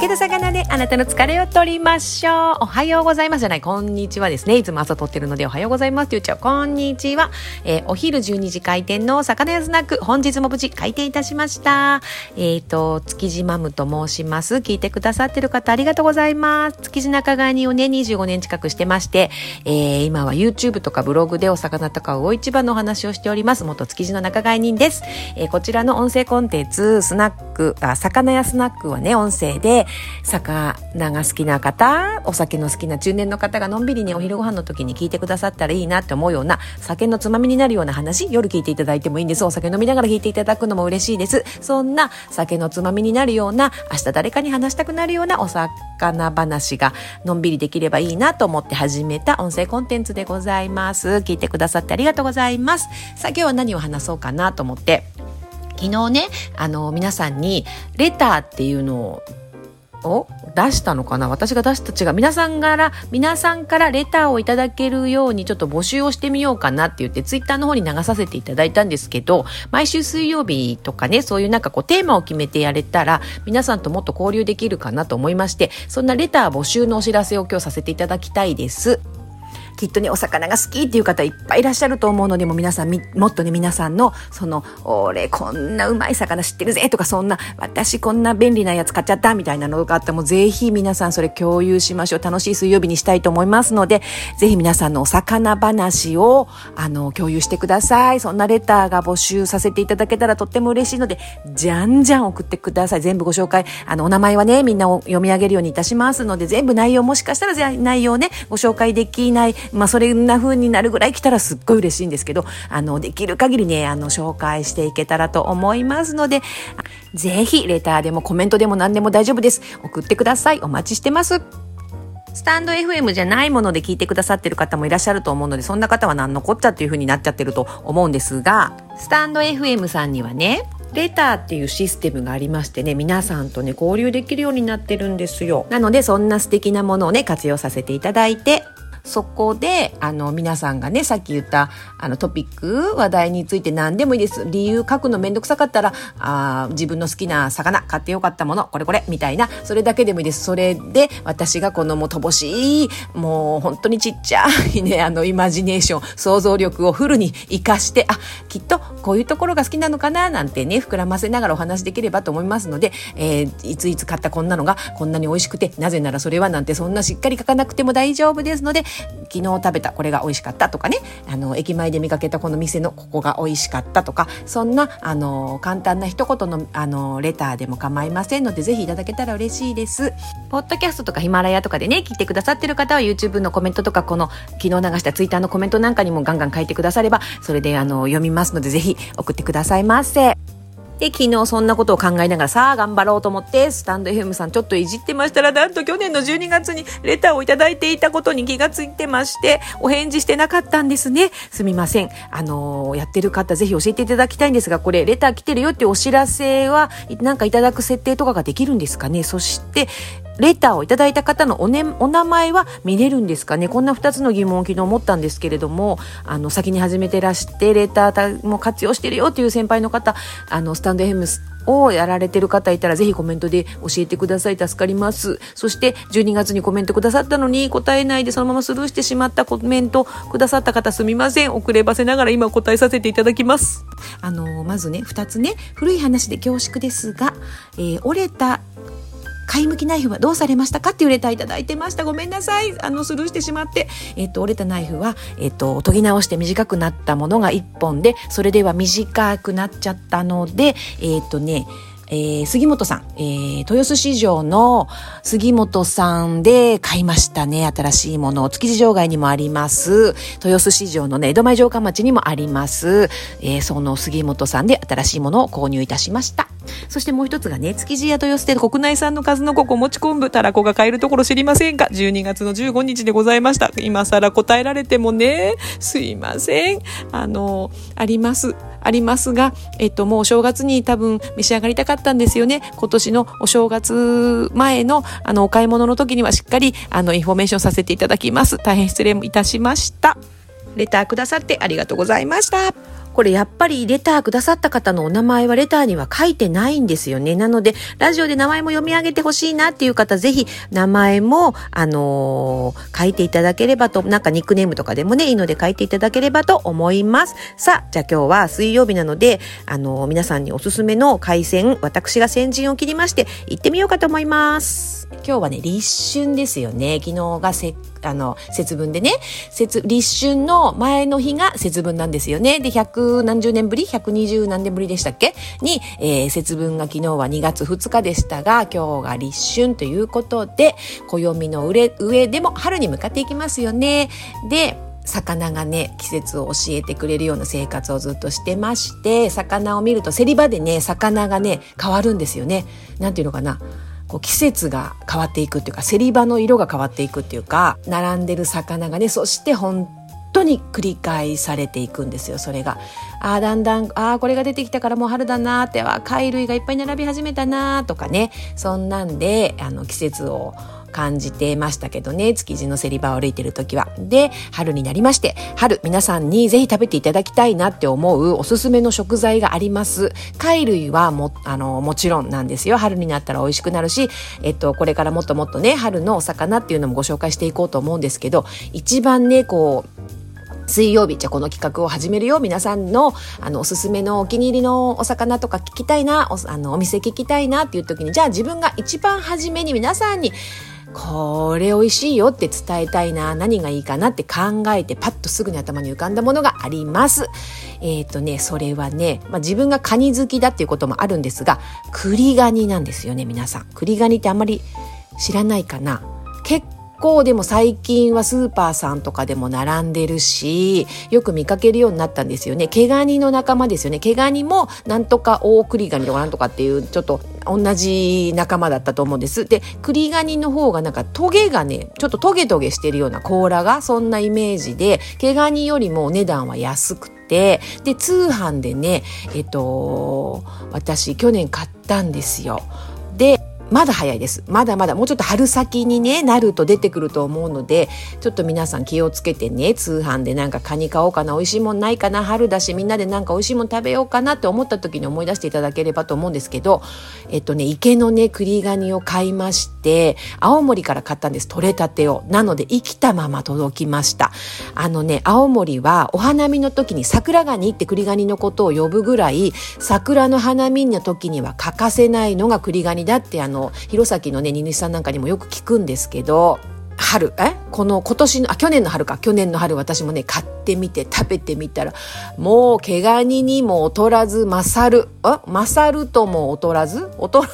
酒と魚であなたの疲れを取りましょう。おはようございますじゃない、こんにちはですね。いつも朝撮ってるのでおはようございますって言っちゃう。こんにちは。えー、お昼12時開店の魚屋スナック、本日も無事開店いたしました。えっ、ー、と、築地マムと申します。聞いてくださってる方ありがとうございます。築地仲買人をね、25年近くしてまして、えー、今は YouTube とかブログでお魚とか魚市場のお話をしております。元築地の仲買人です。え、こちらの音声コンテンツ、スナック、あ、魚屋スナックはね、音声で、魚が好きな方、お酒の好きな中年の方がのんびりね、お昼ご飯の時に聞いてくださったらいいなって思うような、酒のつまみになるような話、夜聞いていただいてもいいんです。お酒飲みながら聞いていただくのも嬉しいです。そんな酒のつまみになるような、明日誰かに話したくなるようなお魚話がのんびりできればいいなと思って始めた音声コンテンツでございます。聞いてくださってありがとうございます。さあ今日は何を話そうかなと思って、昨日ね、あの、皆さんに、レターっていうのをを出したのかな？私が出した違う。皆さんから、皆さんからレターをいただけるようにちょっと募集をしてみようかなって言ってツイッターの方に流させていただいたんですけど、毎週水曜日とかね、そういうなんかこうテーマを決めてやれたら皆さんともっと交流できるかなと思いまして、そんなレター募集のお知らせを今日させていただきたいです。きっとね、お魚が好きっていう方いっぱいいらっしゃると思うので、も皆さんもっとね、皆さんの、その、俺こんなうまい魚知ってるぜとか、そんな、私こんな便利なやつ買っちゃったみたいなのがあっても、ぜひ皆さんそれ共有しましょう。楽しい水曜日にしたいと思いますので、ぜひ皆さんのお魚話を、あの、共有してください。そんなレターが募集させていただけたらとっても嬉しいので、じゃんじゃん送ってください。全部ご紹介。あの、お名前はね、みんなを読み上げるようにいたしますので、全部内容もしかしたら内容ね、ご紹介できない、まあ、それな風になるぐらい来たらすっごい嬉しいんですけど、あの、できる限りね、あの、紹介していけたらと思いますので、ぜひ、レターでもコメントでも何でも大丈夫です。送ってください。お待ちしてます。スタンド FM じゃないもので聞いてくださってる方もいらっしゃると思うので、そんな方は何のこっちゃっていう風になっちゃってると思うんですが、スタンド FM さんにはね、レターっていうシステムがありましてね、皆さんとね、交流できるようになってるんですよ。なので、そんな素敵なものをね、活用させていただいて、そこで、あの、皆さんがね、さっき言った、あの、トピック、話題について何でもいいです。理由書くのめんどくさかったら、あ自分の好きな魚、買ってよかったもの、これこれ、みたいな、それだけでもいいです。それで、私がこのもう乏しい、もう本当にちっちゃい ね、あの、イマジネーション、想像力をフルに活かして、あ、きっとこういうところが好きなのかな、なんてね、膨らませながらお話できればと思いますので、えー、いついつ買ったこんなのがこんなに美味しくて、なぜならそれはなんてそんなしっかり書かなくても大丈夫ですので、昨日食べたこれが美味しかったとかね。あの駅前で見かけたこの店のここが美味しかったとか。そんなあの簡単な一言のあのレターでも構いませんのでぜひいただけたら嬉しいです。ポッドキャストとかヒマラヤとかでね聞いてくださってる方は YouTube のコメントとかこの昨日流した Twitter のコメントなんかにもガンガン書いてくださればそれであの読みますのでぜひ送ってくださいませ。で、昨日そんなことを考えながらさあ頑張ろうと思って、スタンド FM さんちょっといじってましたら、なんと去年の12月にレターをいただいていたことに気がついてまして、お返事してなかったんですね。すみません。あのー、やってる方ぜひ教えていただきたいんですが、これレター来てるよってお知らせは、なんかいただく設定とかができるんですかね。そして、レターをいただいた方のお,、ね、お名前は見れるんですかね？こんな2つの疑問を昨日持ったんですけれどもあの先に始めてらしてレターも活用してるよっていう先輩の方あのスタンド FM をやられてる方いたらぜひコメントで教えてください。助かります。そして12月にコメントくださったのに答えないでそのままスルーしてしまったコメントくださった方すみません。遅ればせながら今答えさせていただきます。あのまずね2つね古い話で恐縮ですが、えー、折れた買い向きナイフはどうされましたかっていうレターいただいてました。ごめんなさい。あの、スルーしてしまって。えっ、と、折れたナイフは、えっ、と、研ぎ直して短くなったものが1本で、それでは短くなっちゃったので、えっ、とね、えー、杉本さん、えー、豊洲市場の杉本さんで買いましたね。新しいものを。築地場外にもあります。豊洲市場のね、江戸前城下町にもあります。えー、その杉本さんで新しいものを購入いたしました。そしてもう一つがね、築地や豊洲で国内産の数の子、子持ち昆布、たらこが買えるところ知りませんか ?12 月の15日でございました。今更答えられてもね、すいません。あの、あります。ありますが、えっと、もうお正月に多分召し上がりたかったんですよね。今年のお正月前の、あの、お買い物の時にはしっかり、あの、インフォメーションさせていただきます。大変失礼いたしました。レターくださってありがとうございました。これやっぱりレターくださった方のお名前はレターには書いてないんですよね。なので、ラジオで名前も読み上げてほしいなっていう方、ぜひ名前も、あのー、書いていただければと、なんかニックネームとかでもね、いいので書いていただければと思います。さあ、じゃあ今日は水曜日なので、あのー、皆さんにおすすめの海鮮、私が先陣を切りまして、行ってみようかと思います。今日はね、立春ですよね。昨日がせあの、節分でね、節、立春の前の日が節分なんですよね。で、百何十年ぶり ?120 何年ぶりでしたっけ？に、えー、節分が昨日は2月2日でしたが、今日が立春ということで、暦の上上でも春に向かっていきますよね。で、魚がね、季節を教えてくれるような生活をずっとしてまして、魚を見ると競り場でね、魚がね、変わるんですよね。なんていうのかな？こう季節が変わっていくっていうか競り場の色が変わっていくっていうか並んでる魚がねそして本当に繰り返されていくんですよそれが。ああだんだんああこれが出てきたからもう春だなっては貝類がいっぱい並び始めたなとかねそんなんであの季節を感じてましたけどね、築地の競り場を歩いてる時は。で、春になりまして、春皆さんにぜひ食べていただきたいなって思うおすすめの食材があります。貝類はも、あの、もちろんなんですよ。春になったら美味しくなるし、えっと、これからもっともっとね、春のお魚っていうのもご紹介していこうと思うんですけど、一番ね、こう、水曜日、じゃあこの企画を始めるよ。皆さんの、あの、おすすめのお気に入りのお魚とか聞きたいな、おあのお店聞きたいなっていう時に、じゃあ自分が一番初めに皆さんにこれ美味しいよって伝えたいな、何がいいかなって考えてパッとすぐに頭に浮かんだものがあります。えっ、ー、とね、それはね、まあ、自分がカニ好きだっていうこともあるんですが、栗ガニなんですよね、皆さん。栗ガニってあんまり知らないかな結構でも最近はスーパーさんとかでも並んでるし、よく見かけるようになったんですよね。毛ガニの仲間ですよね。毛ガニもなんとか大栗ガニとかなんとかっていうちょっと同じ仲間だったと思うんです。で、栗ガニの方がなんかトゲがね、ちょっとトゲトゲしてるような甲羅がそんなイメージで、毛ガニよりもお値段は安くて、で、通販でね、えっと、私去年買ったんですよ。で、まだ早いです。まだまだもうちょっと春先にね、なると出てくると思うので、ちょっと皆さん気をつけてね、通販でなんかカニ買おうかな、美味しいもんないかな、春だしみんなでなんか美味しいもん食べようかなって思った時に思い出していただければと思うんですけど、えっとね、池のね、栗ガニを買いまして、青森から買ったんです。取れたてを。なので生きたまま届きました。あのね、青森はお花見の時に桜ガニって栗ガニのことを呼ぶぐらい、桜の花見の時には欠かせないのが栗ガニだってあの、弘前のね、荷主さんなんかにもよく聞くんですけど、春、え？この今年の、あ、去年の春か、去年の春私もね、買ってみて食べてみたら、もう毛ガニにも劣らず勝る、あ？勝るとも劣らず？劣ら、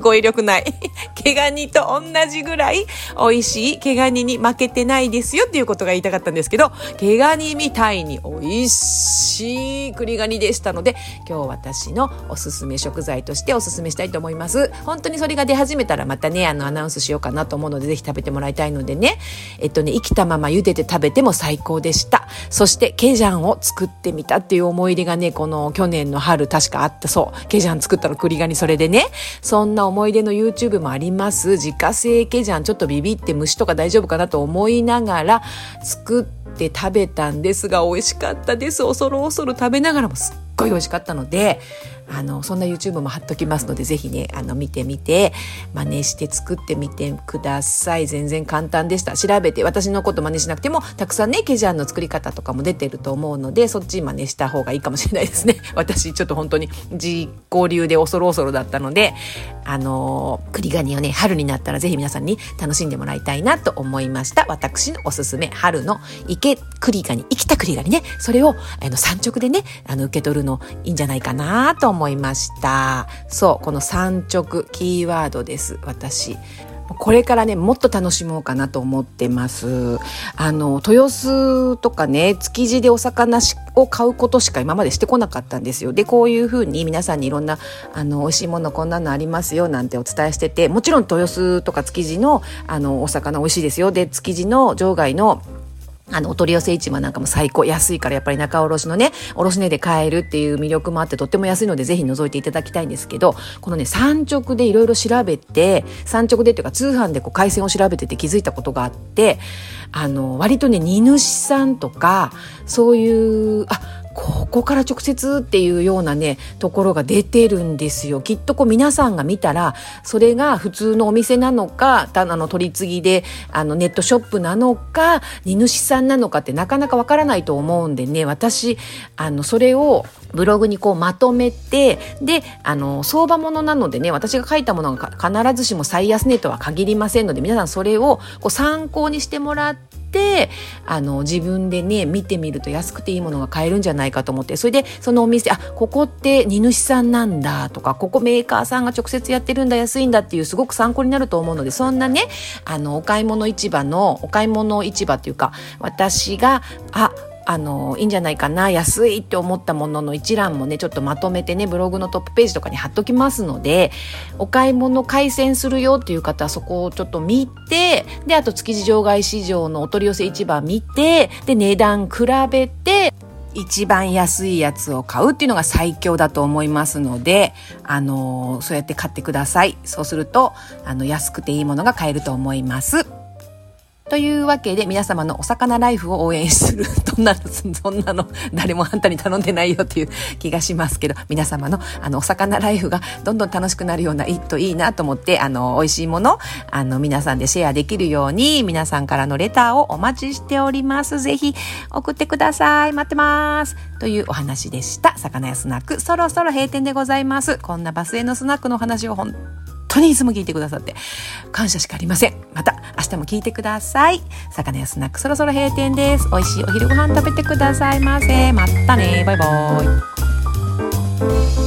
語彙力ない。毛ガニと同じぐらい美味しい毛ガニに負けてないですよっていうことが言いたかったんですけど、毛ガニみたいに美味しい栗ガニでしたので、今日私のおすすめ食材としておすすめしたいと思います。本当にそれが出始めたらまたね、あのアナウンスしようかなと思うので、ぜひ食べてもらいたいのでね、えっとね、生きたまま茹でて食べても最高でした。そして、ケジャンを作ってみたっていう思い出がね、この去年の春確かあったそう。ケジャン作ったの栗ガニそれでね、そんな思い出の YouTube もあります。自家製ケジャンちょっとビビって虫とか大丈夫かなと思いながら作って食べたんですが美味しかったです。恐る恐る食べながらもすっごい美味しかったので、あの、そんな YouTube も貼っときますので、ぜひね、あの、見てみて、真似して作ってみてください。全然簡単でした。調べて、私のこと真似しなくても、たくさんね、ケジャンの作り方とかも出てると思うので、そっち真似した方がいいかもしれないですね。私、ちょっと本当に実行流で恐る恐るだったので、あの、栗ガニをね、春になったらぜひ皆さんに楽しんでもらいたいなと思いました。私のおすすめ、春の池栗ガニ、生きた栗ガニね、それを、あの、産直でね、あの、受け取るのいいんじゃないかなと思いま思いました。そう、この産直、キーワードです、私。これからね、もっと楽しもうかなと思ってます。あの、豊洲とかね、築地でお魚を買うことしか今までしてこなかったんですよ。で、こういうふうに皆さんにいろんな、あの、美味しいものこんなのありますよなんてお伝えしてて、もちろん豊洲とか築地の、あの、お魚美味しいですよ。で、築地の場外のあの、お取り寄せ市場なんかも最高。安いからやっぱり仲卸のね、卸値で買えるっていう魅力もあってとっても安いのでぜひ覗いていただきたいんですけど、このね、産直でいろいろ調べて、産直でっていうか通販でこう回線を調べてて気づいたことがあって、あの、割とね、荷主さんとか、そういう、あ、ここから直接っていうようなね、ところが出てるんですよ。きっとこう皆さんが見たら、それが普通のお店なのか、たあの取り次ぎであのネットショップなのか、荷主さんなのかってなかなかわからないと思うんでね、私、あの、それをブログにこうまとめて、で、あの、相場ものなのでね、私が書いたものが必ずしも最安値とは限りませんので、皆さんそれをこう参考にしてもらって、てあの自分でね見てみると安くていいものが買えるんじゃないかと思ってそれでそのお店あここって荷主さんなんだとかここメーカーさんが直接やってるんだ安いんだっていうすごく参考になると思うのでそんなねあのお買い物市場のお買い物市場っていうか私がああの、いいんじゃないかな、安いって思ったものの一覧もね、ちょっとまとめてね、ブログのトップページとかに貼っときますので、お買い物改善するよっていう方はそこをちょっと見て、で、あと築地場外市場のお取り寄せ市場見て、で、値段比べて、一番安いやつを買うっていうのが最強だと思いますので、あのそうやって買ってください。そうすると、あの、安くていいものが買えると思います。というわけで皆様のお魚ライフを応援する。そんなの、そんなの誰もあんたに頼んでないよっていう気がしますけど、皆様のあのお魚ライフがどんどん楽しくなるような、いいといいなと思って、あの、美味しいもの、あの、皆さんでシェアできるように、皆さんからのレターをお待ちしております。ぜひ送ってください。待ってます。というお話でした。魚屋スナック、そろそろ閉店でございます。こんなバスへのスナックの話を本当にいつも聞いてくださって感謝しかありません。また明日も聞いてください。魚屋スナックそろそろ閉店です。美味しいお昼ご飯食べてくださいませ。またね。バイバイ。